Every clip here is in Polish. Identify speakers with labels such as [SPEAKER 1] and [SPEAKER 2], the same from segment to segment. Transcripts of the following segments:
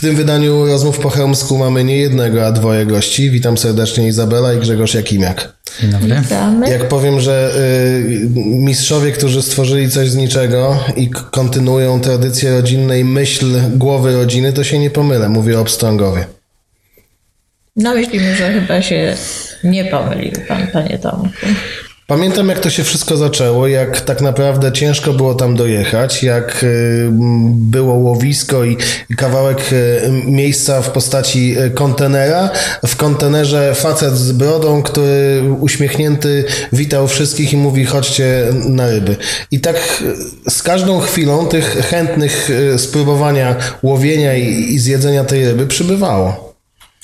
[SPEAKER 1] W tym wydaniu rozmów po chełmsku mamy nie jednego, a dwoje gości. Witam serdecznie Izabela i Grzegorz Jakimiak.
[SPEAKER 2] Dzień dobry.
[SPEAKER 3] Witamy.
[SPEAKER 1] Jak powiem, że y, mistrzowie, którzy stworzyli coś z niczego i kontynuują tradycję rodzinnej myśl głowy rodziny, to się nie pomylę. Mówię o Pstrongowie.
[SPEAKER 3] No myślimy, że chyba się nie pomylił pan, panie Tomku.
[SPEAKER 1] Pamiętam, jak to się wszystko zaczęło, jak tak naprawdę ciężko było tam dojechać, jak y, było łowisko i kawałek y, miejsca w postaci y, kontenera. W kontenerze facet z brodą, który uśmiechnięty witał wszystkich i mówi chodźcie na ryby. I tak z każdą chwilą tych chętnych spróbowania łowienia i zjedzenia tej ryby przybywało.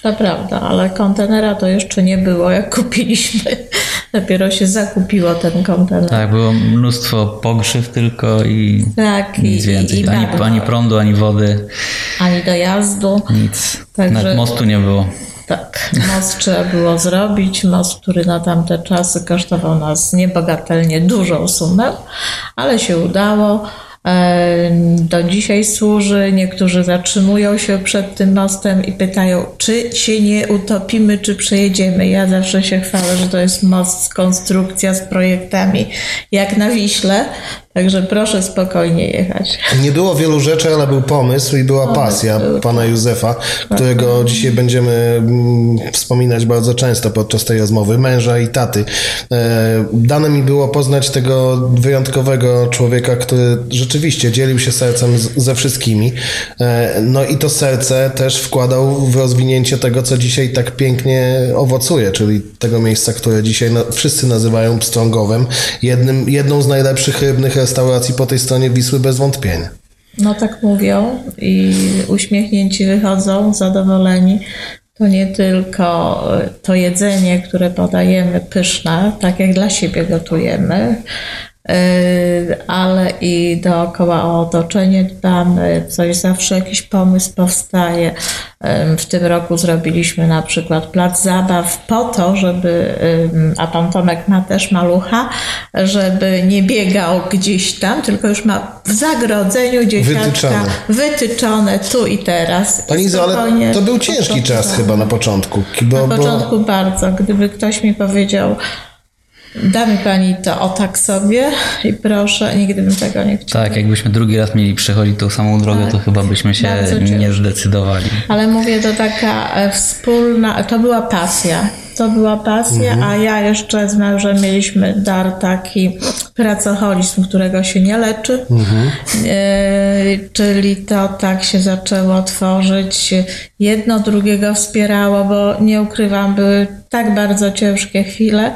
[SPEAKER 3] To prawda, ale kontenera to jeszcze nie było, jak kupiliśmy. Dopiero się zakupiło ten kontener.
[SPEAKER 2] Tak, było mnóstwo pogrzyw tylko i
[SPEAKER 3] Tak, i,
[SPEAKER 2] nic więcej.
[SPEAKER 3] i, i
[SPEAKER 2] ani, ani prądu, ani wody,
[SPEAKER 3] ani dojazdu.
[SPEAKER 2] nic.
[SPEAKER 3] Także-
[SPEAKER 2] Nawet mostu nie było.
[SPEAKER 3] Tak, most trzeba było zrobić. Most, który na tamte czasy kosztował nas niebagatelnie dużą sumę, ale się udało. Do dzisiaj służy. Niektórzy zatrzymują się przed tym mostem i pytają, czy się nie utopimy, czy przejedziemy. Ja zawsze się chwalę, że to jest most, konstrukcja z projektami, jak na Wiśle. Także proszę spokojnie jechać.
[SPEAKER 1] Nie było wielu rzeczy, ale był pomysł i była pasja
[SPEAKER 3] był,
[SPEAKER 1] pana Józefa, którego dzisiaj będziemy mm, wspominać bardzo często podczas tej rozmowy, męża i taty. E, Dane mi było poznać tego wyjątkowego człowieka, który rzeczywiście dzielił się sercem ze wszystkimi. E, No i to serce też wkładał w rozwinięcie tego, co dzisiaj tak pięknie owocuje, czyli tego miejsca, które dzisiaj wszyscy nazywają Pstrągowem, jednym, jedną z najlepszych rybnych restauracji po tej stronie Wisły bez wątpienia.
[SPEAKER 3] No tak mówią i uśmiechnięci wychodzą, zadowoleni. To nie tylko e, to jedzenie, które podajemy, pyszne, tak jak dla siebie gotujemy, ale i dookoła o otoczenie dbamy, coś zawsze jakiś pomysł powstaje. W tym roku zrobiliśmy na przykład plac zabaw po to, żeby, a pan Tomek ma też malucha, żeby nie biegał gdzieś tam, tylko już ma w zagrodzeniu dzieciaczka
[SPEAKER 1] Wytyczone.
[SPEAKER 3] wytyczone tu i teraz.
[SPEAKER 1] Pani Izo, ale to był ciężki czas chyba na początku. Bo,
[SPEAKER 3] Na
[SPEAKER 1] bo
[SPEAKER 3] początku bardzo. Gdyby ktoś mi powiedział, da mi pani to o tak sobie i proszę, nigdy bym tego nie chciała.
[SPEAKER 2] Tak, jakbyśmy drugi raz mieli przechodzić tą samą drogę, to chyba byśmy się
[SPEAKER 3] Tak.
[SPEAKER 2] Nie zdecydowali.
[SPEAKER 3] Ale mówię, to taka e, wspólna, to była pasja. To była pasja,
[SPEAKER 1] Mhm.
[SPEAKER 3] a ja jeszcze z mężem mieliśmy dar taki pracoholizm, którego się nie leczy.
[SPEAKER 1] Mhm.
[SPEAKER 3] E, czyli to tak się zaczęło tworzyć. Jedno drugiego wspierało, bo nie ukrywam, były tak bardzo ciężkie chwile,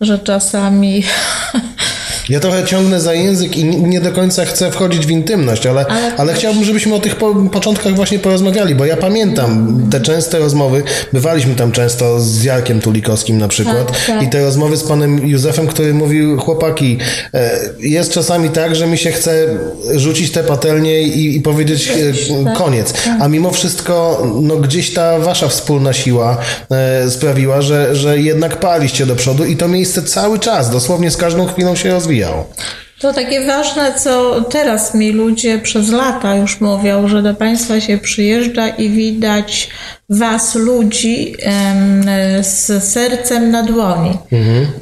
[SPEAKER 3] że czasami
[SPEAKER 1] ja trochę ciągnę za język i nie- do końca chcę wchodzić w intymność, ale, ale,
[SPEAKER 3] Ale-
[SPEAKER 1] chciałbym, żebyśmy o tych po, początkach właśnie porozmawiali, bo ja pamiętam te częste rozmowy, bywaliśmy tam często z Jarkiem Tulikowskim na przykład.
[SPEAKER 3] Tak, tak.
[SPEAKER 1] i te rozmowy z panem Józefem, który mówił, chłopaki, e, jest czasami tak, że mi się chce rzucić te patelnie i, i powiedzieć e,
[SPEAKER 3] tak,
[SPEAKER 1] koniec, a mimo wszystko no, gdzieś ta wasza wspólna siła e, sprawiła, że, że jednak paliście do przodu i to miejsce cały czas, dosłownie z każdą chwilą się
[SPEAKER 3] To takie ważne, co teraz mi ludzie przez lata już mówią, że do Państwa się przyjeżdża i widać Was, ludzi, z sercem na dłoni.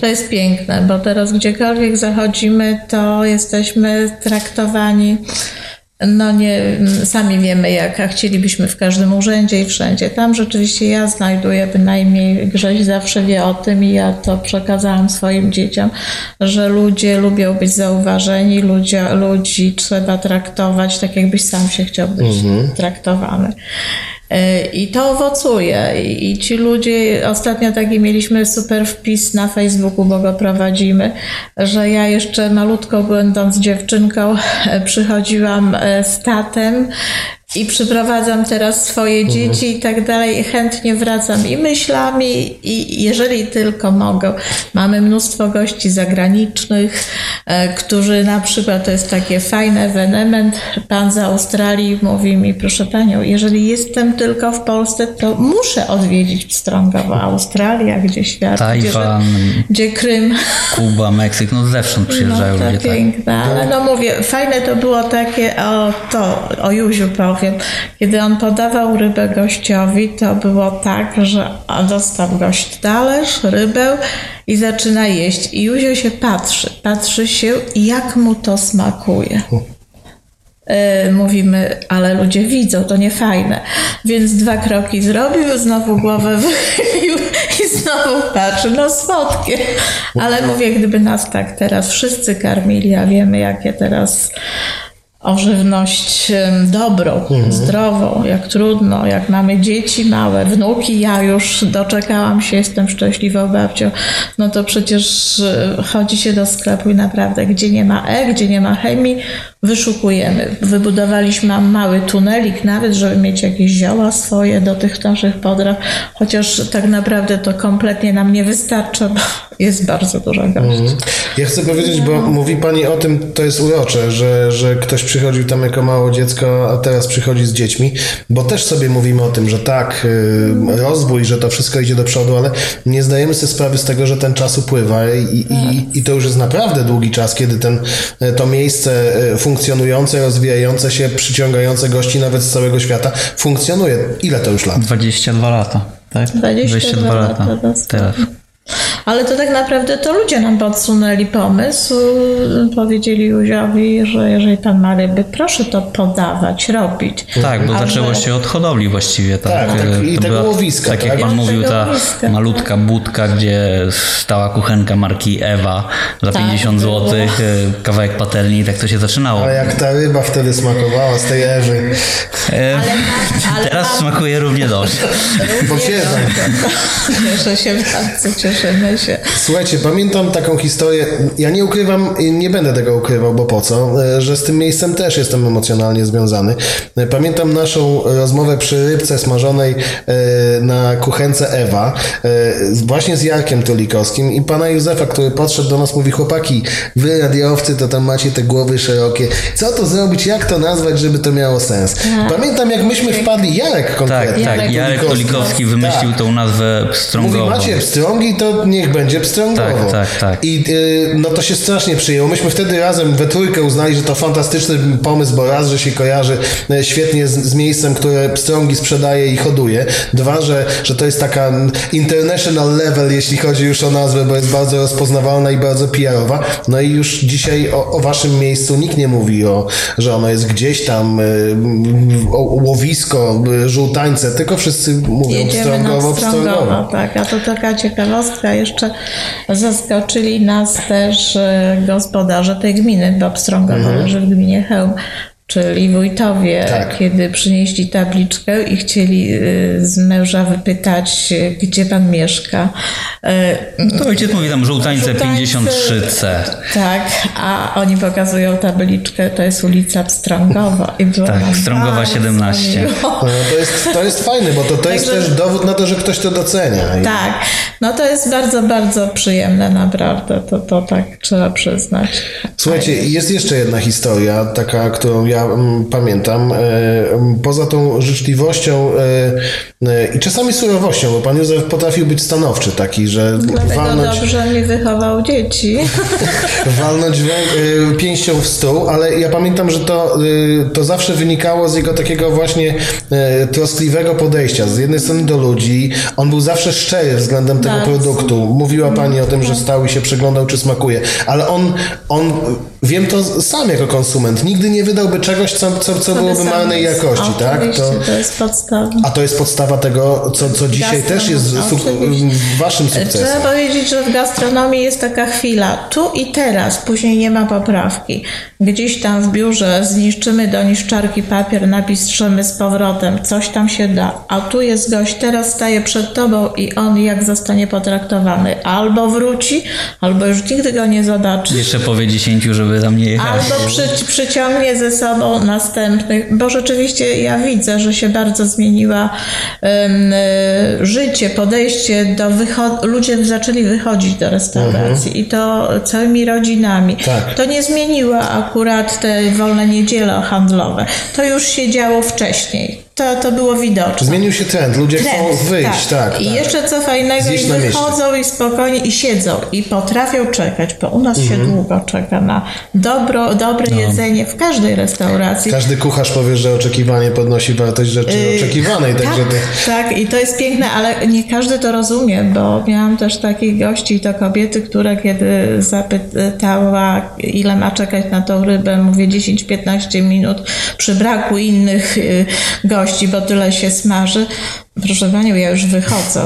[SPEAKER 3] To jest piękne, bo teraz gdziekolwiek zachodzimy, to jesteśmy traktowani. No nie, sami wiemy jak, a chcielibyśmy w każdym urzędzie i wszędzie. Tam rzeczywiście ja znajduję bynajmniej, Grześ zawsze wie o tym i ja to przekazałam swoim dzieciom, że ludzie lubią być zauważeni, ludzie, ludzi trzeba traktować tak jakbyś sam się chciał być traktowany. E, I to owocuje. I ci ludzie, ostatnio taki mieliśmy super wpis na Facebooku, bo go prowadzimy, że ja jeszcze malutką będąc dziewczynką przychodziłam e, z i przyprowadzam teraz swoje
[SPEAKER 1] Mhm.
[SPEAKER 3] dzieci i tak dalej i chętnie wracam i myślami i jeżeli tylko mogę. Mamy mnóstwo gości zagranicznych, e, którzy na przykład, to jest takie fajne ewenement, pan z Australii mówi mi, proszę panią, jeżeli jestem tylko w Polsce, to muszę odwiedzić Pstrągowo, Australia, gdzie świat, gdzie,
[SPEAKER 2] Tajwan.
[SPEAKER 3] gdzie Krym.
[SPEAKER 2] Kuba, Meksyk, no zewsząd przyjeżdżają
[SPEAKER 3] No,
[SPEAKER 2] ludzie, tak.
[SPEAKER 3] piękne, ale no mówię, fajne to było takie, o to, o Józiu powiem, kiedy on podawał rybę gościowi, to było tak, że dostał gość talerz, rybę i zaczyna jeść i Józio się patrzy, patrzy się jak mu to smakuje. E, Mówimy, ale ludzie widzą, to nie fajne. Więc dwa kroki zrobił, znowu głowę wychylił i znowu patrzy, no słodkie. Ale mówię, gdyby nas tak teraz wszyscy karmili, a wiemy jakie teraz o żywność dobrą, zdrową, jak trudno, jak mamy dzieci małe, wnuki, ja już doczekałam się, jestem szczęśliwą babcią, no to przecież e, chodzi się do sklepu i naprawdę, gdzie nie ma E, gdzie nie ma chemii, wyszukujemy. Wybudowaliśmy mały tunelik nawet, żeby mieć jakieś zioła swoje do tych naszych podraw, chociaż tak naprawdę to kompletnie nam nie wystarcza, bo jest bardzo dużo gości.
[SPEAKER 1] Ja chcę powiedzieć, bo mówi Pani o tym, to jest urocze, że, że ktoś przychodził tam jako mało dziecko, a teraz przychodzi z dziećmi, bo też sobie mówimy o tym, że tak, y, rozwój, że to wszystko idzie do przodu, ale nie zdajemy sobie sprawy z tego, że ten czas upływa i, i, i to już jest naprawdę długi czas, kiedy ten, to miejsce y, funkcjonujące, rozwijające się, przyciągające gości nawet z całego świata funkcjonuje. Ile to już lat?
[SPEAKER 2] 22 lata, tak?
[SPEAKER 3] 22 lata, dosłownie.
[SPEAKER 2] teraz.
[SPEAKER 3] Ale to tak naprawdę to ludzie nam podsunęli pomysł, powiedzieli Józiowi, że jeżeli pan ma ryby, proszę to podawać, robić.
[SPEAKER 2] Tak, bo
[SPEAKER 3] A
[SPEAKER 2] zaczęło
[SPEAKER 3] że-
[SPEAKER 2] się od hodowli właściwie. Tak,
[SPEAKER 1] Tak, tak, i
[SPEAKER 2] To
[SPEAKER 1] tego
[SPEAKER 2] była,
[SPEAKER 1] łowiska,
[SPEAKER 2] Tak
[SPEAKER 1] tak?
[SPEAKER 2] jak pan mówił, ta
[SPEAKER 3] łowiska,
[SPEAKER 2] malutka budka, gdzie stała kuchenka marki Ewa za
[SPEAKER 3] Tak,
[SPEAKER 2] 50
[SPEAKER 3] było.
[SPEAKER 2] zł, kawałek patelni i tak to się zaczynało.
[SPEAKER 1] A jak ta ryba wtedy smakowała z tej Ewy,
[SPEAKER 2] E,
[SPEAKER 3] ale
[SPEAKER 2] Teraz
[SPEAKER 3] mam-
[SPEAKER 2] smakuje równie dobrze.
[SPEAKER 1] posiedzą.
[SPEAKER 3] Cieszę się bardzo, cieszymy się.
[SPEAKER 1] Słuchajcie, pamiętam taką historię, ja nie ukrywam, i nie będę tego ukrywał, bo po co, e, że z tym miejscem też jestem emocjonalnie związany. E, Pamiętam naszą rozmowę przy rybce smażonej e, na kuchence Ewa, właśnie z Jarkiem Tulikowskim i pana Józefa, który podszedł do nas, mówi, chłopaki, wy radiowcy to tam macie te głowy szerokie, co to zrobić, jak to nazwać, żeby to miało sens. Pamiętam, jak myśmy wpadli, Jarek
[SPEAKER 2] Tak,
[SPEAKER 1] konkretnie.
[SPEAKER 2] tak. Jarek Tulikowski wymyślił
[SPEAKER 1] Tak.
[SPEAKER 2] tą nazwę
[SPEAKER 1] Mówi,
[SPEAKER 2] pstrągową.
[SPEAKER 1] macie pstrągi, to niech będzie pstrągowo.
[SPEAKER 2] Tak, tak, tak.
[SPEAKER 1] I y, no to się strasznie przyjęło. Myśmy wtedy razem we trójkę uznali, że to fantastyczny pomysł, bo raz, że się kojarzy y, świetnie z, z miejscem, które pstrągi sprzedaje i hoduje. Dwa, że, że to jest taka international level, jeśli chodzi już o nazwę, bo jest bardzo rozpoznawalna i bardzo PR-owa. No i już dzisiaj o, o waszym miejscu nikt nie mówi, o, że ono jest gdzieś tam, y, o, łowisko, y, żółtańce, tylko wszyscy mówią
[SPEAKER 3] Jedziemy
[SPEAKER 1] pstrągowo,
[SPEAKER 3] na Strągowo,
[SPEAKER 1] pstrągowo.
[SPEAKER 3] tak. A to taka ciekawostka, jeszcze zaskoczyli nas też e, gospodarze tej gminy, bo Pstrągowo
[SPEAKER 1] Mhm.
[SPEAKER 3] leży w gminie Chełm, czyli wójtowie,
[SPEAKER 1] Tak.
[SPEAKER 3] kiedy przynieśli tabliczkę i chcieli e, z męża wypytać, gdzie pan mieszka. E,
[SPEAKER 2] To ojciec mówi tam żółtańce
[SPEAKER 3] Żółtańce.
[SPEAKER 2] 53C.
[SPEAKER 3] Tak, a oni pokazują tabliczkę, to jest ulica Pstrągowa. I było
[SPEAKER 2] Tak, Pstrągowa
[SPEAKER 3] bardzo
[SPEAKER 2] 17.
[SPEAKER 3] miło.
[SPEAKER 1] No, to, jest, to jest fajne, bo to, to jest
[SPEAKER 3] Także-
[SPEAKER 1] też dowód na to, że ktoś to docenia.
[SPEAKER 3] Tak, no to jest bardzo, bardzo przyjemne, naprawdę. To, to tak trzeba przyznać.
[SPEAKER 1] Słuchajcie, jest jeszcze jedna historia, taka, którą ja mm, pamiętam. E, mm, poza tą życzliwością e, i czasami surowością, bo pan Józef potrafił być stanowczy taki, że
[SPEAKER 3] Dlatego
[SPEAKER 1] walnąć,
[SPEAKER 3] dobrze mi wychował dzieci.
[SPEAKER 1] walnąć e, pięścią w stół, ale ja pamiętam, że to, e, to zawsze wynikało z jego takiego właśnie e, troskliwego podejścia. Z jednej strony do ludzi, on był zawsze szczery względem tego
[SPEAKER 3] Bardzo.
[SPEAKER 1] produktu. Mówiła pani o tym, że stał i się przeglądał, czy smakuje, ale on, on wiem to sam jako konsument, nigdy nie wydałby czegoś, co, co, co byłoby marnej jakości, tak? To,
[SPEAKER 3] to jest podstawa.
[SPEAKER 1] a to jest podstawa tego, co, co dzisiaj też jest waszym sukcesem.
[SPEAKER 3] Trzeba powiedzieć, że w gastronomii jest taka chwila, tu i teraz, później nie ma poprawki. Gdzieś tam w biurze zniszczymy do niszczarki papier, napiszemy z powrotem, coś tam się da, a tu jest gość, teraz staje przed tobą i on jak zostanie potraktowany, albo wróci, albo już nigdy go nie zobaczy.
[SPEAKER 2] Jeszcze powie 10 kupił, żeby tam nie jechać.
[SPEAKER 3] Albo przy, przyciągnie ze sobą następnych, bo rzeczywiście ja widzę, że się bardzo zmieniła życie, podejście do wychodu. Ludzie zaczęli wychodzić do restauracji mhm. i to całymi rodzinami. Tak. To nie zmieniło akurat te wolne niedziele handlowe. To już się działo wcześniej to, to było widoczne.
[SPEAKER 1] Zmienił się trend, ludzie trend, chcą wyjść, tak. tak
[SPEAKER 3] I
[SPEAKER 1] tak.
[SPEAKER 3] jeszcze co fajnego, i wychodzą i spokojnie i siedzą i potrafią czekać, bo u nas mhm. się długo czeka na dobro, dobre no. jedzenie w każdej restauracji.
[SPEAKER 1] Każdy kucharz powie, że oczekiwanie podnosi wartość rzeczy yy, oczekiwanej.
[SPEAKER 3] Tak,
[SPEAKER 1] także
[SPEAKER 3] to... tak, i to jest piękne, ale nie każdy to rozumie, bo miałam też takich gości, to kobiety, które kiedy zapytała, ile ma czekać na tą rybę, mówię 10-15 minut, przy braku innych gości, gości, bo tyle się smaży. Proszę Panią, ja już wychodzę.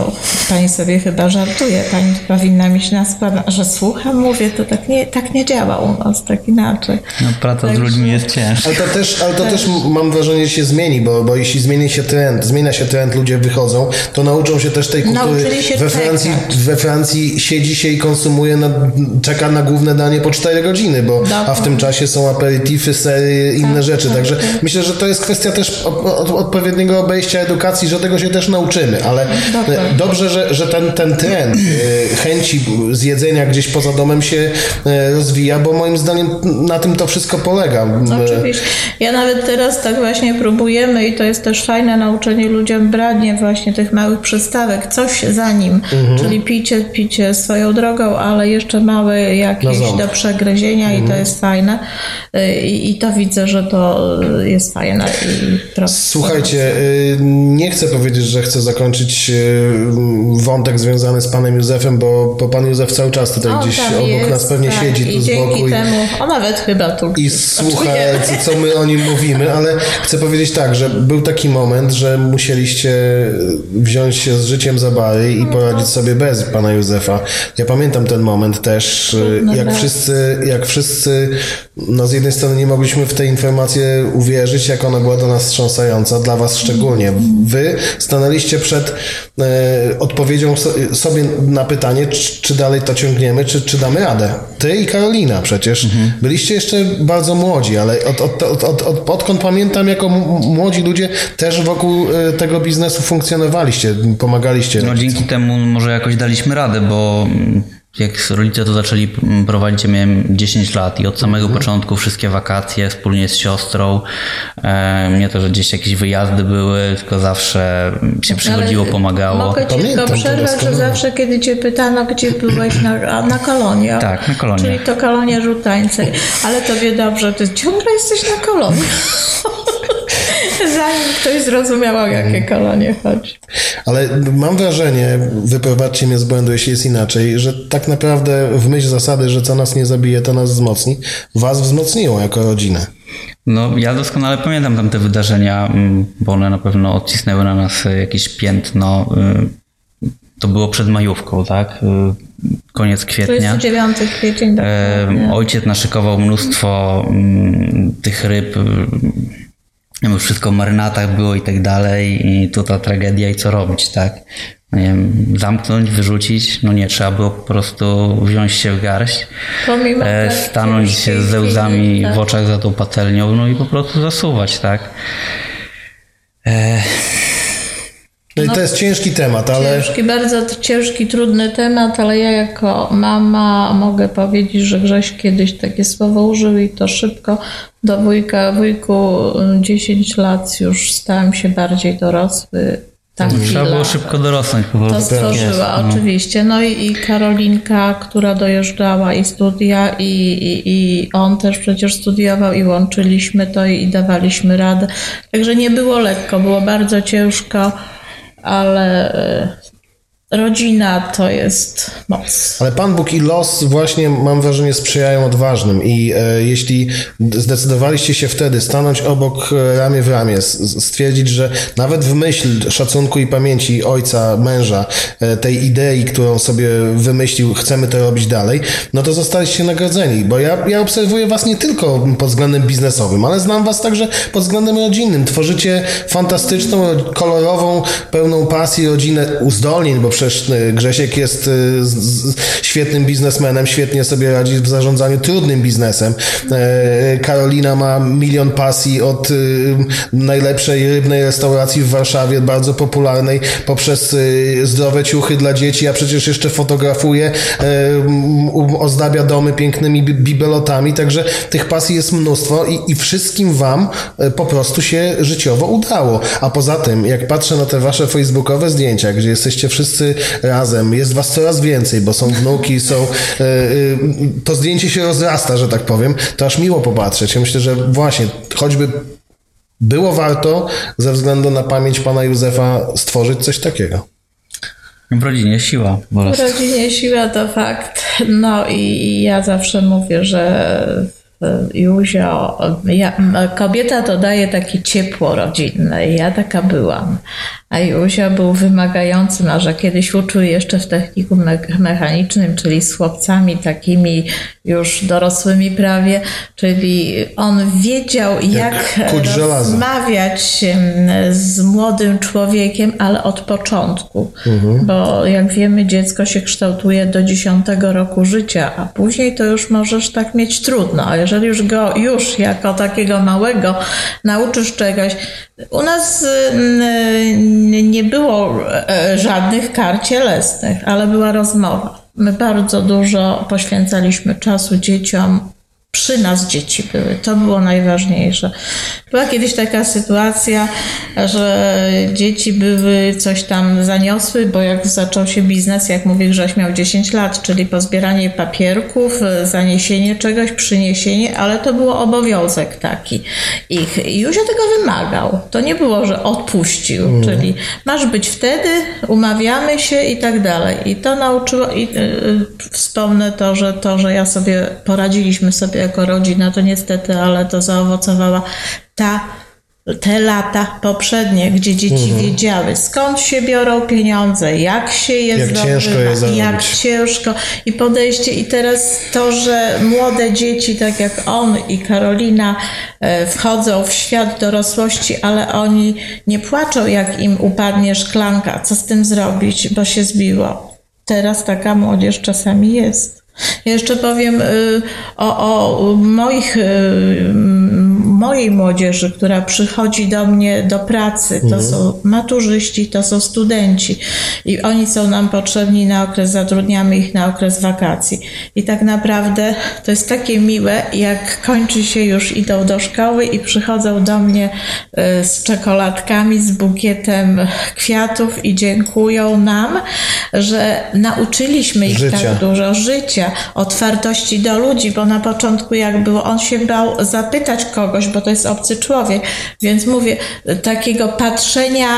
[SPEAKER 3] Pani sobie chyba żartuje. Pani powinna mieć na skład, że słucham, mówię, to tak nie, tak nie działa u nas, tak inaczej.
[SPEAKER 2] No praca Także... z ludźmi jest ciężka.
[SPEAKER 1] Ale to też, ale to też mam wrażenie, że się zmieni, bo, bo jeśli zmieni się trend, zmienia się trend, ludzie wychodzą, to nauczą się też tej kultury. we Francji, we Francji siedzi się i konsumuje, na, czeka na główne danie po 4 godziny, bo, a w tym czasie są aperitify, sery, inne tak, rzeczy. Tak, Także tak. myślę, że to jest kwestia też odpowiedniego obejścia edukacji, że tego się też też nauczymy, ale e, dobrze, że, że ten, ten trend e, chęci zjedzenia gdzieś poza domem się e, rozwija, bo moim zdaniem na tym to wszystko polega.
[SPEAKER 3] Oczywiście. Ja nawet teraz tak właśnie próbujemy i to jest też fajne nauczenie ludziom branie właśnie tych małych przystawek, coś za nim, mhm. czyli picie, picie swoją drogą, ale jeszcze małe jakieś do przegryzienia mhm. i to mhm. jest fajne I, i to widzę, że to jest fajne. I
[SPEAKER 1] Słuchajcie, nie chcę powiedzieć, że chcę zakończyć e, wątek związany z panem Józefem, bo, bo pan Józef cały czas tutaj o, gdzieś obok jest, nas pewnie tak, siedzi tu z boku.
[SPEAKER 3] I, temu, o nawet chyba tu.
[SPEAKER 1] I słucha, co, co my o nim mówimy, ale chcę powiedzieć tak, że był taki moment, że musieliście wziąć się z życiem za bary i poradzić sobie bez pana Józefa. Ja pamiętam ten moment też, no jak tak. wszyscy, jak wszyscy, no z jednej strony nie mogliśmy w te informacje uwierzyć, jak ona była dla nas wstrząsająca, dla was szczególnie. Wy stanęliście przed e, odpowiedzią so, sobie na pytanie, czy, czy, dalej to ciągniemy, czy, czy damy radę. Ty i Karolina przecież mhm. byliście jeszcze bardzo młodzi, ale od, od, od, od, od, odkąd pamiętam, jako młodzi ludzie też wokół e, tego biznesu funkcjonowaliście, pomagaliście.
[SPEAKER 2] No dzięki temu może jakoś daliśmy radę, bo jak rodzice to zaczęli prowadzić, ja miałem 10 lat i od samego mhm. początku wszystkie wakacje wspólnie z siostrą. E, nie to, że gdzieś jakieś wyjazdy były, tylko zawsze się przychodziło, Ale pomagało.
[SPEAKER 3] Mogę ci tylko przerwać, że zawsze kiedy cię pytano, gdzie byłeś na, na kolonie.
[SPEAKER 2] Tak, na kolonie.
[SPEAKER 3] Czyli to kolonia Żutańce. Ale tobie dobrze, ty ciągle jesteś na kolonie. Zanim ktoś zrozumiał, o jakie mhm. kolonie chodzi.
[SPEAKER 1] Ale mam wrażenie, wyprowadźcie mnie z błędu, jeśli jest inaczej, że tak naprawdę w myśl zasady, że co nas nie zabije, to nas wzmocni, was wzmocniło jako rodzinę.
[SPEAKER 2] No, ja doskonale pamiętam tam te wydarzenia, mm, bo one na pewno odcisnęły na nas jakieś piętno. Y, to było przed majówką, tak? Y, koniec kwietnia.
[SPEAKER 3] 29 kwiecień. Tak,
[SPEAKER 2] ojciec naszykował mnóstwo mm, tych ryb no wszystko w marynatach było i tak dalej i tu ta tragedia i co robić, tak? No nie wiem, zamknąć, wyrzucić, no nie, trzeba było po prostu wziąć się w garść, Pomimo e, stanąć się ze łzami tak. w oczach za tą patelnią, no i po prostu zasuwać, tak?
[SPEAKER 1] E, no to jest ciężki temat, ale.
[SPEAKER 3] Ciężki, bardzo ciężki, trudny temat, ale ja jako mama mogę powiedzieć, że Grześ kiedyś takie słowo użył i to szybko. Do wujka, wujku 10 lat już stałem się bardziej dorosły.
[SPEAKER 2] Ta no, Trzeba było szybko dorosnąć po
[SPEAKER 3] prostu. To stworzyła, no. oczywiście. No i, i Karolinka, która dojeżdżała i studia i, i, i on też przecież studiował i łączyliśmy to i, i dawaliśmy radę. Także nie było lekko, było bardzo ciężko ale e, rodzina to jest moc.
[SPEAKER 1] Ale Pan Bóg i los właśnie, mam wrażenie, sprzyjają odważnym i e, jeśli zdecydowaliście się wtedy stanąć obok e, ramię w ramię, stwierdzić, że nawet w myśl szacunku i pamięci ojca, męża, e, tej idei, którą sobie wymyślił, chcemy to robić dalej, no to zostaliście nagrodzeni, bo ja, ja obserwuję Was nie tylko pod względem biznesowym, ale znam Was także pod względem rodzinnym. Tworzycie fantastyczną, kolorową, pełną pasji rodzinę uzdolnień, bo przecież e, Grzesiek jest e, z, świetnym biznesmenem, świetnie sobie radzi w zarządzaniu trudnym biznesem. E, Karolina ma milion pasji od najlepszej rybnej restauracji w Warszawie, bardzo popularnej, poprzez zdrowe ciuchy dla dzieci, a przecież jeszcze fotografuje, ozdabia domy pięknymi bibelotami, także tych pasji jest mnóstwo i, i wszystkim wam po prostu się życiowo udało. A poza tym, jak patrzę na te wasze facebookowe zdjęcia, gdzie jesteście wszyscy razem, jest was coraz więcej, bo są wnuki, są... E, e, to zdjęcie się rozrasta, że tak powiem, to aż miło popatrzeć. Ja myślę, że właśnie, choćby było warto ze względu na pamięć pana Józefa stworzyć coś takiego.
[SPEAKER 2] W rodzinie siła.
[SPEAKER 3] W rodzinie siła to fakt. No i ja zawsze mówię, że Józio, ja, kobieta to daje takie ciepło rodzinne. Ja taka byłam. A Józio był wymagający, no, że kiedyś uczył jeszcze w techniku me mechanicznym, czyli z chłopcami takimi już dorosłymi prawie, czyli on wiedział, jak, jak rozmawiać z młodym człowiekiem, ale od początku. Mhm. Bo jak wiemy, dziecko się kształtuje do dziesiątego roku życia, a później to już możesz tak mieć trudno. A jeżeli już go już jako takiego małego nauczysz czegoś, u nas nie było e, żadnych kar cielesnych, ale była rozmowa. My bardzo dużo poświęcaliśmy czasu dzieciom przy nas dzieci były. To było najważniejsze. Była kiedyś taka sytuacja, że dzieci były coś tam zaniosły, bo jak zaczął się biznes, jak mówi Grześ miał 10 lat, czyli pozbieranie papierków, zaniesienie czegoś, przyniesienie, ale to było obowiązek taki ich. I Józio tego wymagał. To nie było, że odpuścił, mm. czyli masz być wtedy, umawiamy się i tak dalej. I to nauczyło, i yy, wspomnę to, że to, że ja sobie poradziliśmy sobie jako rodzina, to niestety, ale to zaowocowała ta te lata poprzednie, gdzie dzieci mhm. wiedziały, skąd się biorą pieniądze, jak się je jak zdobywa, ciężko je jak ciężko i podejście. I teraz to, że młode dzieci, tak jak on i Karolina, e, wchodzą w świat dorosłości, ale oni nie płaczą, jak im upadnie szklanka. Co z tym zrobić, bo się zbiło. Teraz taka młodzież czasami jest. Jeszcze powiem y, o, o moich, y, mojej młodzieży, która przychodzi do mnie do pracy. To mhm. są maturzyści, to są studenci i oni są nam potrzebni na okres, zatrudniamy ich na okres wakacji. I tak naprawdę to jest takie miłe, jak kończy się już, idą do szkoły i przychodzą do mnie y, z czekoladkami, z bukietem kwiatów i dziękują nam, że nauczyliśmy ich życia. tak dużo życia otwartości do ludzi, bo na początku jak było, on się bał zapytać kogoś, bo to jest obcy człowiek. Więc mówię, takiego patrzenia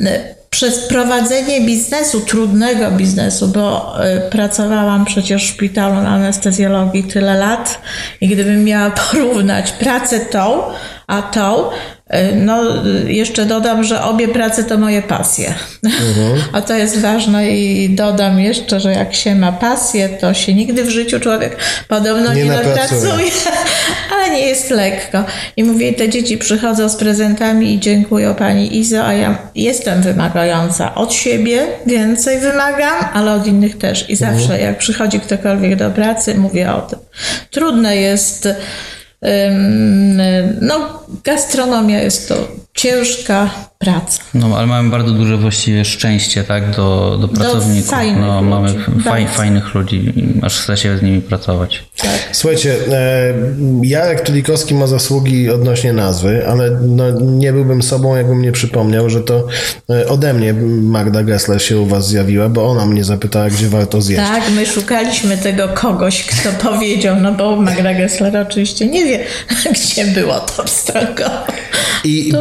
[SPEAKER 3] e, przez prowadzenie biznesu, trudnego biznesu, bo e, pracowałam przecież w szpitalu anestezjologii tyle lat i gdybym miała porównać pracę tą, a tą, no, jeszcze dodam, że obie prace to moje pasje. Mhm. A to jest ważne i dodam jeszcze, że jak się ma pasję, to się nigdy w życiu człowiek podobno nie, nie napracuje, ale nie jest lekko. I mówię, te dzieci przychodzą z prezentami i dziękują pani Izo, a ja jestem wymagająca od siebie, więcej wymagam, ale od innych też. I zawsze mhm. jak przychodzi ktokolwiek do pracy, mówię o tym. Trudne jest no, gastronomia jest to ciężka praca.
[SPEAKER 2] No, ale mamy bardzo duże właściwie szczęście, tak, do, do pracowników. Do fajnych no, mamy faj, fajnych ludzi, aż chce się z nimi pracować.
[SPEAKER 1] Tak. Słuchajcie, e, Jarek Tulikowski ma zasługi odnośnie nazwy, ale no, nie byłbym sobą, jakbym nie przypomniał, że to e, ode mnie Magda Gessler się u was zjawiła, bo ona mnie zapytała, gdzie warto zjeść.
[SPEAKER 3] Tak, my szukaliśmy tego kogoś, kto powiedział, no bo Magda Gessler oczywiście nie wie, gdzie było to pstrągo.
[SPEAKER 1] I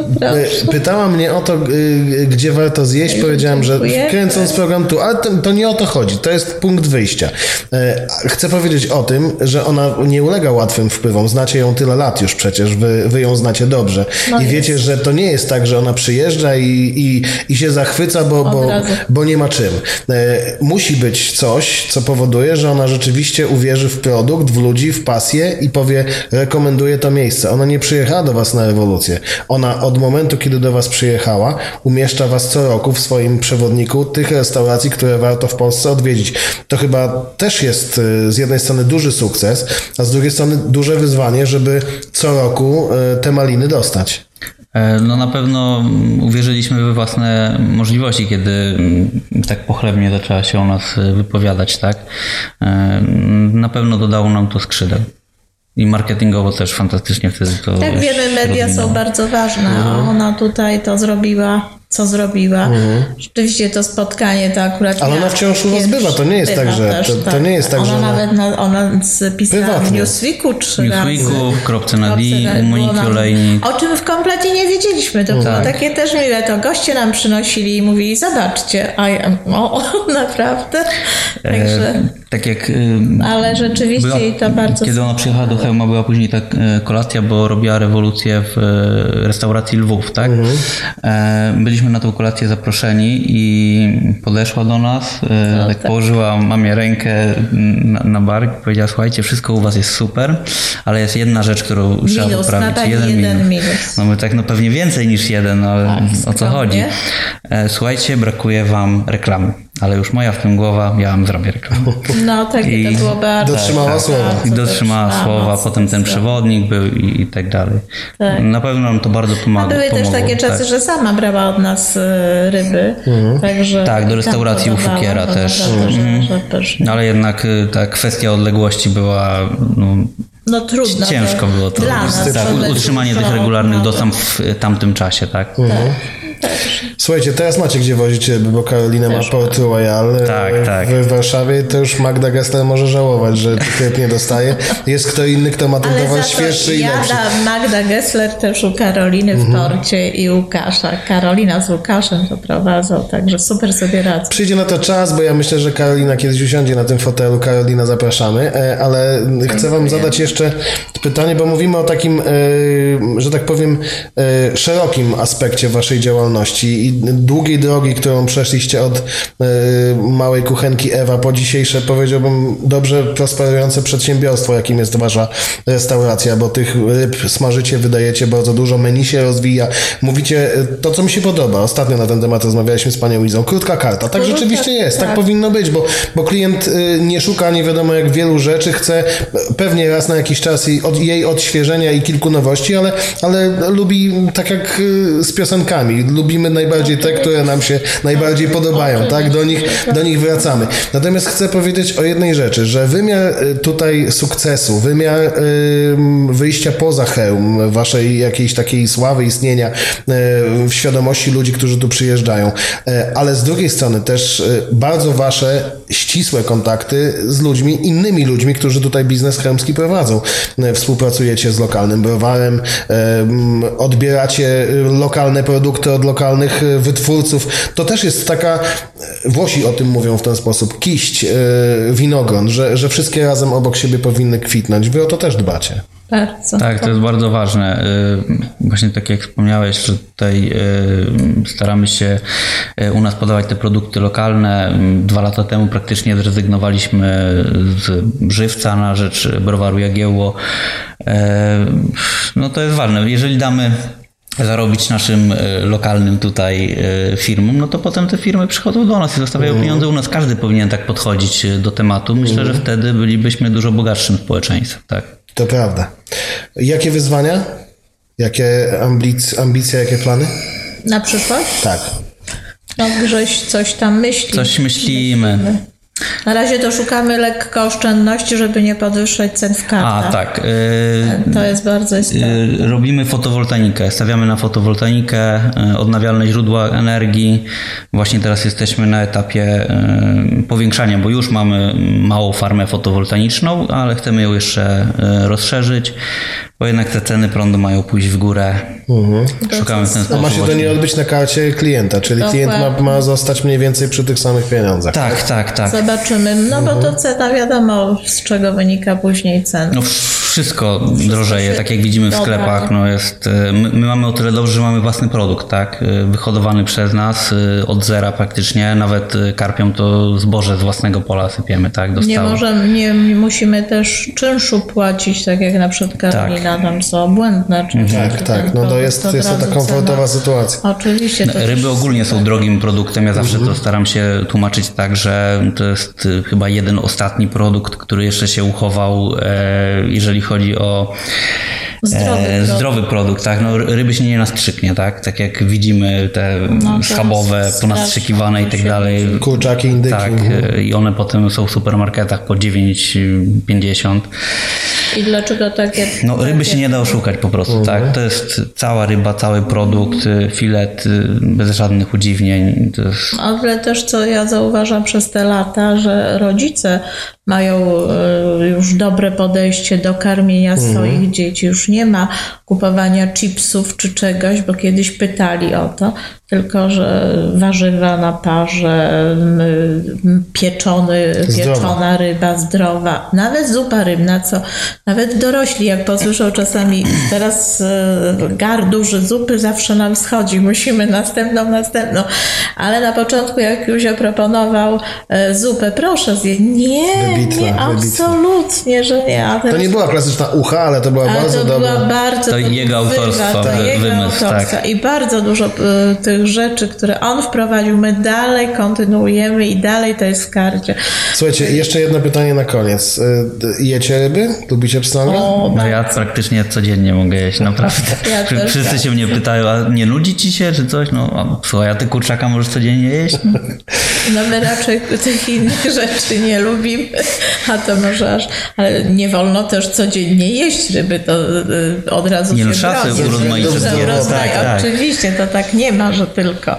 [SPEAKER 1] pytała mnie o to, y, gdzie warto zjeść. Powiedziałem, że kręcąc program tu, ale to, to, nie o to chodzi. To jest punkt wyjścia. E, chcę powiedzieć o tym, że ona nie ulega łatwym wpływom. Znacie ją tyle lat już przecież, wy, wy ją znacie dobrze. No I jest. wiecie, że to nie jest tak, że ona przyjeżdża i, i, i się zachwyca, bo, bo, bo nie ma czym. E, musi być coś, co powoduje, że ona rzeczywiście uwierzy w produkt, w ludzi, w pasję i powie, rekomenduję to miejsce. Ona nie przyjechała do was na rewolucję. Ona od momentu, kiedy do was przyjechała, pojechała, umieszcza was co roku w swoim przewodniku tych restauracji, które warto w Polsce odwiedzić. To chyba też jest y, z jednej strony duży sukces, a z drugiej strony duże wyzwanie, żeby co roku y, te maliny dostać.
[SPEAKER 2] E, no na pewno uwierzyliśmy we własne możliwości, kiedy mm, tak pochlebnie zaczęła się o nas e, wypowiadać, tak? E, Na pewno dodało nam to skrzydeł. I marketingowo też fantastycznie wtedy to się
[SPEAKER 3] wiemy, media są bardzo ważne, a
[SPEAKER 1] Mhm.
[SPEAKER 3] ona tutaj to zrobiła, co zrobiła. Rzeczywiście to spotkanie to akurat.
[SPEAKER 1] Ale ona wciąż u was bywa, to nie jest tak, że-
[SPEAKER 3] też,
[SPEAKER 1] to- to nie jest tak,
[SPEAKER 3] ona
[SPEAKER 1] że ona-
[SPEAKER 3] nawet na, ona pisała w. Newsweeku trzy razy.
[SPEAKER 2] Newsweeku, w Kropce na D,
[SPEAKER 3] Kropce
[SPEAKER 2] u Moniki Olejnik.
[SPEAKER 3] O czym w komplecie nie wiedzieliśmy. To było
[SPEAKER 2] Tak.
[SPEAKER 3] takie też miłe. To goście nam przynosili i mówili, zobaczcie. A ja, o, naprawdę. Także,
[SPEAKER 2] E, tak jak y,
[SPEAKER 3] ale rzeczywiście
[SPEAKER 2] była,
[SPEAKER 3] i to bardzo
[SPEAKER 2] kiedy ona przyjechała do Chełma, była później tak e, kolacja, bo robiła rewolucję w e, restauracji Lwów, tak? E, Byliśmy na tą kolację zaproszeni i podeszła do nas, e, tak położyła mamie rękę na, na bark i powiedziała, słuchajcie, wszystko u was jest super, ale jest jedna rzecz, którą trzeba
[SPEAKER 3] Minus,
[SPEAKER 2] poprawić.
[SPEAKER 3] na pewno jeden minus.
[SPEAKER 2] No my tak, no pewnie więcej niż jeden, no ale
[SPEAKER 3] Tak,
[SPEAKER 2] o co chodzi? E, Słuchajcie, brakuje wam reklamy, ale już moja w tym głowa, ja wam zrobię reklamę.
[SPEAKER 3] No takie
[SPEAKER 2] I
[SPEAKER 3] to było bardzo.
[SPEAKER 1] dotrzymała słowa.
[SPEAKER 3] bardzo
[SPEAKER 2] I dotrzymała słowa,
[SPEAKER 3] mocno,
[SPEAKER 2] potem ten przewodnik był i, i tak dalej. Na pewno nam to bardzo
[SPEAKER 3] A
[SPEAKER 2] pomagło.
[SPEAKER 3] były też
[SPEAKER 2] pomogło,
[SPEAKER 3] takie czasy,
[SPEAKER 2] tak.
[SPEAKER 3] że sama brała od nas e, ryby. Także
[SPEAKER 2] Tak, do
[SPEAKER 3] tam
[SPEAKER 2] restauracji u Fukiera też.
[SPEAKER 3] że-
[SPEAKER 2] Mhm.
[SPEAKER 3] że też-
[SPEAKER 2] No, Ale jednak y, ta kwestia odległości była no,
[SPEAKER 3] No trudno.
[SPEAKER 2] ciężko było to.
[SPEAKER 3] Dla nas,
[SPEAKER 2] tak, utrzymanie tych regularnych
[SPEAKER 3] no,
[SPEAKER 2] dostaw w tamtym czasie, tak.
[SPEAKER 1] Słuchajcie, teraz macie gdzie wozić ryby, bo Karolina ma Port Royal
[SPEAKER 2] Tak, tak.
[SPEAKER 1] w Warszawie. To już Magda Gessler może żałować, że tych ryb nie dostaje. Jest kto inny, kto ma ten towar świeższy i lepszy.
[SPEAKER 3] Magda Gessler też u Karoliny w
[SPEAKER 2] Mhm.
[SPEAKER 3] porcie i Łukasza. Karolina z Łukaszem to prowadzą, także super sobie radzą.
[SPEAKER 1] Przyjdzie na to czas, bo ja myślę, że Karolina kiedyś usiądzie na tym fotelu. Karolina, zapraszamy. E, Ale chcę Wam zadać jeszcze pytanie, bo mówimy o takim, e, że tak powiem, e, szerokim aspekcie Waszej działalności i długiej drogi, którą przeszliście od e, małej kuchenki Ewa po dzisiejsze, powiedziałbym, dobrze prosperujące przedsiębiorstwo, jakim jest Wasza restauracja, bo tych ryb smażycie, wydajecie bardzo dużo, menu się rozwija. Mówicie e, to, co mi się podoba. Ostatnio na ten temat rozmawialiśmy z Panią Izą. Krótka karta. Tak
[SPEAKER 3] Krótka,
[SPEAKER 1] rzeczywiście jest. Tak
[SPEAKER 3] tak.
[SPEAKER 1] powinno być, bo, bo klient y, nie szuka nie wiadomo jak wielu rzeczy, chce pewnie raz na jakiś czas jej, od, jej odświeżenia i kilku nowości, ale, ale lubi tak jak z piosenkami. Lubimy najbardziej te, które nam się najbardziej podobają, tak? Do nich, do nich wracamy. Natomiast chcę powiedzieć o jednej rzeczy, że wymiar y, tutaj sukcesu, wymiar y, wyjścia poza hełm, waszej jakiejś takiej sławy istnienia y, w świadomości ludzi, którzy tu przyjeżdżają, ale z drugiej strony też bardzo wasze ścisłe kontakty z ludźmi, innymi ludźmi, którzy tutaj biznes chełmski prowadzą. Współpracujecie z lokalnym browarem, odbieracie lokalne produkty od lokalnych e, wytwórców. To też jest taka, e, Włosi o tym mówią w ten sposób, kiść, e, winogron, że, że wszystkie razem obok siebie powinny kwitnąć. Wy o to też dbacie.
[SPEAKER 3] Bardzo.
[SPEAKER 2] Tak, to jest bardzo ważne. Właśnie tak jak wspomniałeś, że tutaj staramy się u nas podawać te produkty lokalne. Dwa lata temu praktycznie zrezygnowaliśmy z żywca na rzecz browaru Jagiełło. No to jest ważne. Jeżeli damy zarobić naszym y, lokalnym tutaj y, firmom, no to potem te firmy przychodzą do nas i zostawiają pieniądze u nas. Każdy powinien tak podchodzić y, do tematu. Myślę, że wtedy bylibyśmy dużo bogatszym społeczeństwem. Tak.
[SPEAKER 1] To prawda. Jakie wyzwania? Jakie ambic, ambicje, jakie plany?
[SPEAKER 3] Na przykład?
[SPEAKER 1] Tak.
[SPEAKER 3] No Grześ coś tam myśli.
[SPEAKER 2] Coś myślimy.
[SPEAKER 3] Na razie to szukamy lekko oszczędności, żeby nie podwyższać cen w
[SPEAKER 2] A,
[SPEAKER 3] kartach.
[SPEAKER 2] tak. y,
[SPEAKER 3] To jest bardzo istotne.
[SPEAKER 2] y, Robimy fotowoltaikę, stawiamy na fotowoltaikę, y, odnawialne źródła energii. Właśnie teraz jesteśmy na etapie y, powiększania, bo już mamy małą farmę fotowoltaiczną, ale chcemy ją jeszcze y, rozszerzyć, bo jednak te ceny prądu mają pójść w górę. Szukamy w ten
[SPEAKER 1] A
[SPEAKER 2] sposób.
[SPEAKER 1] ma się to nie odbyć na karcie klienta, czyli klient ma,
[SPEAKER 3] Dokładnie.
[SPEAKER 1] ma zostać mniej więcej przy tych samych pieniądzach.
[SPEAKER 2] Tak, tak, tak.
[SPEAKER 3] Zobaczymy. No bo to cena wiadomo, z czego wynika później cena.
[SPEAKER 2] No, wszystko drożeje, tak jak widzimy w sklepach. No jest, e, my, my mamy o tyle dobrze, że mamy własny produkt, tak? E, Wyhodowany przez nas e, od zera praktycznie. Nawet karpią to zboże z własnego pola sypiemy, tak? Do
[SPEAKER 3] Nie możemy, nie, nie musimy też czynszu płacić, tak jak na przykład Karolina, tam są błędne czynsze.
[SPEAKER 1] Tak, tak. No to jest, jest to ta komfortowa sytuacja.
[SPEAKER 3] Oczywiście. To
[SPEAKER 2] Ryby ogólnie są drogim produktem. Ja zawsze
[SPEAKER 1] Mhm.
[SPEAKER 2] to staram się tłumaczyć tak, że to jest y, chyba jeden ostatni produkt, który jeszcze się uchował, e, jeżeli chodzi o
[SPEAKER 3] Zdrowy
[SPEAKER 2] e,
[SPEAKER 3] produkt.
[SPEAKER 2] zdrowy produkt. Tak? No, ryby się nie nastrzyknie, tak? Tak jak widzimy te
[SPEAKER 3] No,
[SPEAKER 2] schabowe, ponastrzykiwane i tak dalej.
[SPEAKER 1] Kurczaki, indyki.
[SPEAKER 2] Tak,
[SPEAKER 1] mhm.
[SPEAKER 2] e, i one potem są w supermarketach po 9,50.
[SPEAKER 3] I dlaczego takie...
[SPEAKER 2] No, ryby
[SPEAKER 3] takie-
[SPEAKER 2] się nie da oszukać po prostu,
[SPEAKER 1] Mhm.
[SPEAKER 2] tak? To jest cała ryba, cały produkt, y, filet bez żadnych udziwnień. To jest
[SPEAKER 3] Ale też co ja zauważam przez te lata, że rodzice mają e, już dobre podejście do karmienia
[SPEAKER 2] Mhm.
[SPEAKER 3] swoich dzieci. Już nie ma kupowania chipsów czy czegoś, bo kiedyś pytali o to, tylko że warzywa na parze, pieczony,
[SPEAKER 1] Zdrowa.
[SPEAKER 3] pieczona ryba zdrowa, nawet zupa rybna, co nawet dorośli, jak posłyszą czasami teraz e, gar duży zupy zawsze nam schodzi, musimy następną, następną. Ale na początku, jak Józio proponował e, zupę, proszę zjeść. Nie,
[SPEAKER 1] Wybitna,
[SPEAKER 3] nie,
[SPEAKER 1] wybitna.
[SPEAKER 3] absolutnie, że nie. A
[SPEAKER 1] To
[SPEAKER 3] teraz
[SPEAKER 1] nie była klasyczna ucha, ale to była
[SPEAKER 3] ale
[SPEAKER 1] bardzo
[SPEAKER 3] to
[SPEAKER 1] dobra.
[SPEAKER 3] była bardzo...
[SPEAKER 2] To jego autorstwo,
[SPEAKER 3] to jego
[SPEAKER 2] wymysł, tak.
[SPEAKER 3] I bardzo dużo y, tych rzeczy, które on wprowadził, my dalej kontynuujemy i dalej to jest w karcie.
[SPEAKER 1] Słuchajcie, jeszcze jedno pytanie na koniec. Y, Jecie ryby? Lubicie?
[SPEAKER 3] O,
[SPEAKER 2] No ja praktycznie codziennie mogę jeść, naprawdę.
[SPEAKER 3] Ja
[SPEAKER 2] Wszyscy
[SPEAKER 3] tak.
[SPEAKER 2] się mnie pytają, a nie nudzi ci się, czy coś? No słuchaj, a ty kurczaka możesz codziennie jeść? No.
[SPEAKER 3] My raczej tych innych rzeczy nie lubimy, a to może aż, ale nie wolno też codziennie jeść ryby, to y, od razu
[SPEAKER 2] Nie,
[SPEAKER 3] się
[SPEAKER 2] no, szafy urozmaicę. tak, tak.
[SPEAKER 3] Oczywiście, to tak nie ma, że tylko.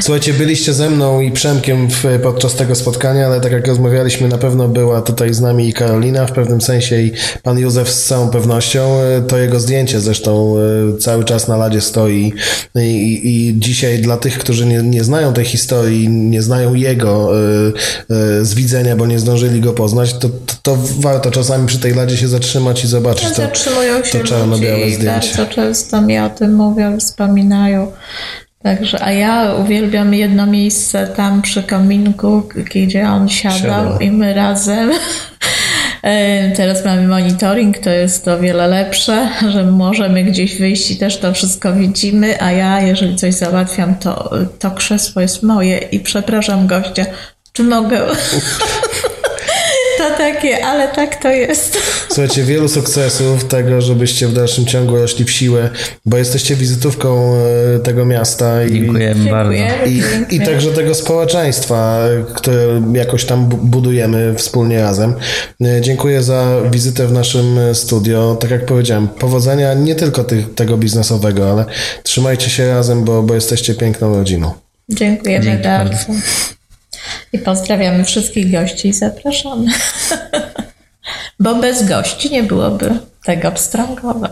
[SPEAKER 1] Słuchajcie, byliście ze mną i Przemkiem w, podczas tego spotkania, ale tak jak rozmawialiśmy, na pewno była tutaj z nami i Karolina, w pewnym sensie i pan Józef z całą pewnością. E, To jego zdjęcie zresztą e, cały czas na ladzie stoi i, i, i dzisiaj dla tych, którzy nie, nie znają tej historii, nie znają jego e, e, z widzenia, bo nie zdążyli go poznać, to, to, to warto czasami przy tej ladzie się zatrzymać i zobaczyć to,
[SPEAKER 3] Zatrzymują się
[SPEAKER 1] to czarno-białe zdjęcie.
[SPEAKER 3] bardzo często mi o tym mówią, wspominają. Także, a ja uwielbiam jedno miejsce tam przy kominku, gdzie on siadał
[SPEAKER 1] Siadał.
[SPEAKER 3] i my razem. E, Teraz mamy monitoring, to jest o wiele lepsze, że możemy gdzieś wyjść i też to wszystko widzimy, a ja, jeżeli coś załatwiam, to, to krzesło jest moje i przepraszam gościa, czy mogę? To takie, ale tak to jest.
[SPEAKER 1] Słuchajcie, wielu sukcesów, tego, żebyście w dalszym ciągu rośli w siłę, bo jesteście wizytówką e, tego miasta i,
[SPEAKER 2] Dziękujemy bardzo.
[SPEAKER 1] I, i także tego społeczeństwa, które jakoś tam bu- budujemy wspólnie razem. E, Dziękuję za wizytę w naszym studio. Tak jak powiedziałem, powodzenia nie tylko tych, tego biznesowego, ale trzymajcie się razem, bo, bo jesteście piękną rodziną.
[SPEAKER 3] Dziękujemy
[SPEAKER 2] Dzięki
[SPEAKER 3] bardzo.
[SPEAKER 2] bardzo.
[SPEAKER 3] I pozdrawiamy wszystkich gości i zapraszamy. Bo bez gości nie byłoby tego pstrągowa.